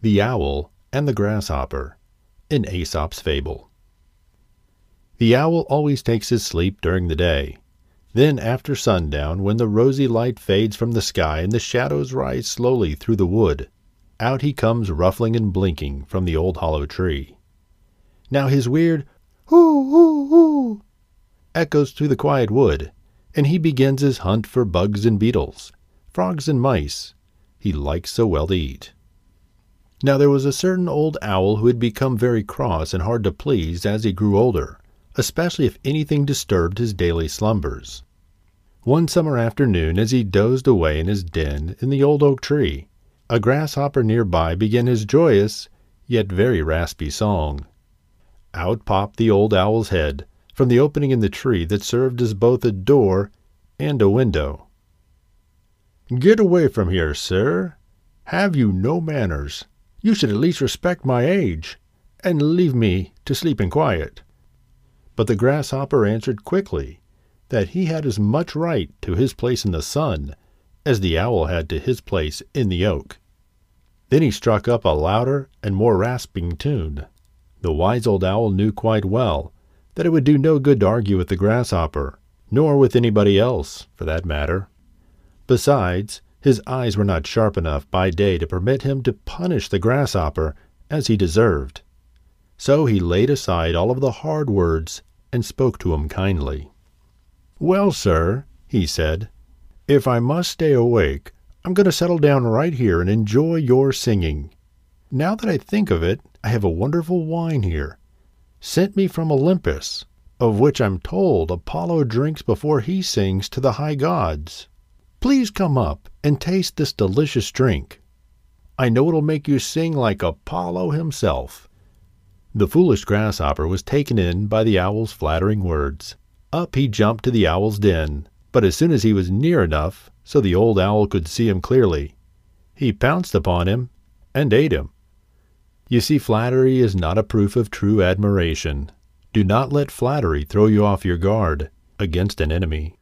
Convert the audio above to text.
The Owl and the Grasshopper, in Aesop's Fable. The owl always takes his sleep during the day. Then, after sundown, when the rosy light fades from the sky and the shadows rise slowly through the wood, out he comes ruffling and blinking from the old hollow tree. Now his weird hoo hoo hoo echoes through the quiet wood, and he begins his hunt for bugs and beetles, frogs and mice he likes so well to eat. Now there was a certain old owl who had become very cross and hard to please as he grew older, especially if anything disturbed his daily slumbers. One summer afternoon, as he dozed away in his den in the old oak tree, a grasshopper near by began his joyous, yet very raspy song. Out popped the old owl's head from the opening in the tree that served as both a door and a window. Get away from here, sir. Have you no manners? You should at least respect my age, and leave me to sleep in quiet. But the grasshopper answered quickly that he had as much right to his place in the sun as the owl had to his place in the oak. Then he struck up a louder and more rasping tune. The wise old owl knew quite well that it would do no good to argue with the grasshopper, nor with anybody else, for that matter. Besides, his eyes were not sharp enough by day to permit him to punish the grasshopper as he deserved. So he laid aside all of the hard words and spoke to him kindly. Well, sir, he said, if I must stay awake, I'm going to settle down right here and enjoy your singing. Now that I think of it, I have a wonderful wine here, sent me from Olympus, of which I'm told Apollo drinks before he sings to the high gods. Please come up and taste this delicious drink. I know it'll make you sing like Apollo himself. The foolish grasshopper was taken in by the owl's flattering words. Up he jumped to the owl's den, but as soon as he was near enough so the old owl could see him clearly, he pounced upon him and ate him. You see, flattery is not a proof of true admiration. Do not let flattery throw you off your guard against an enemy.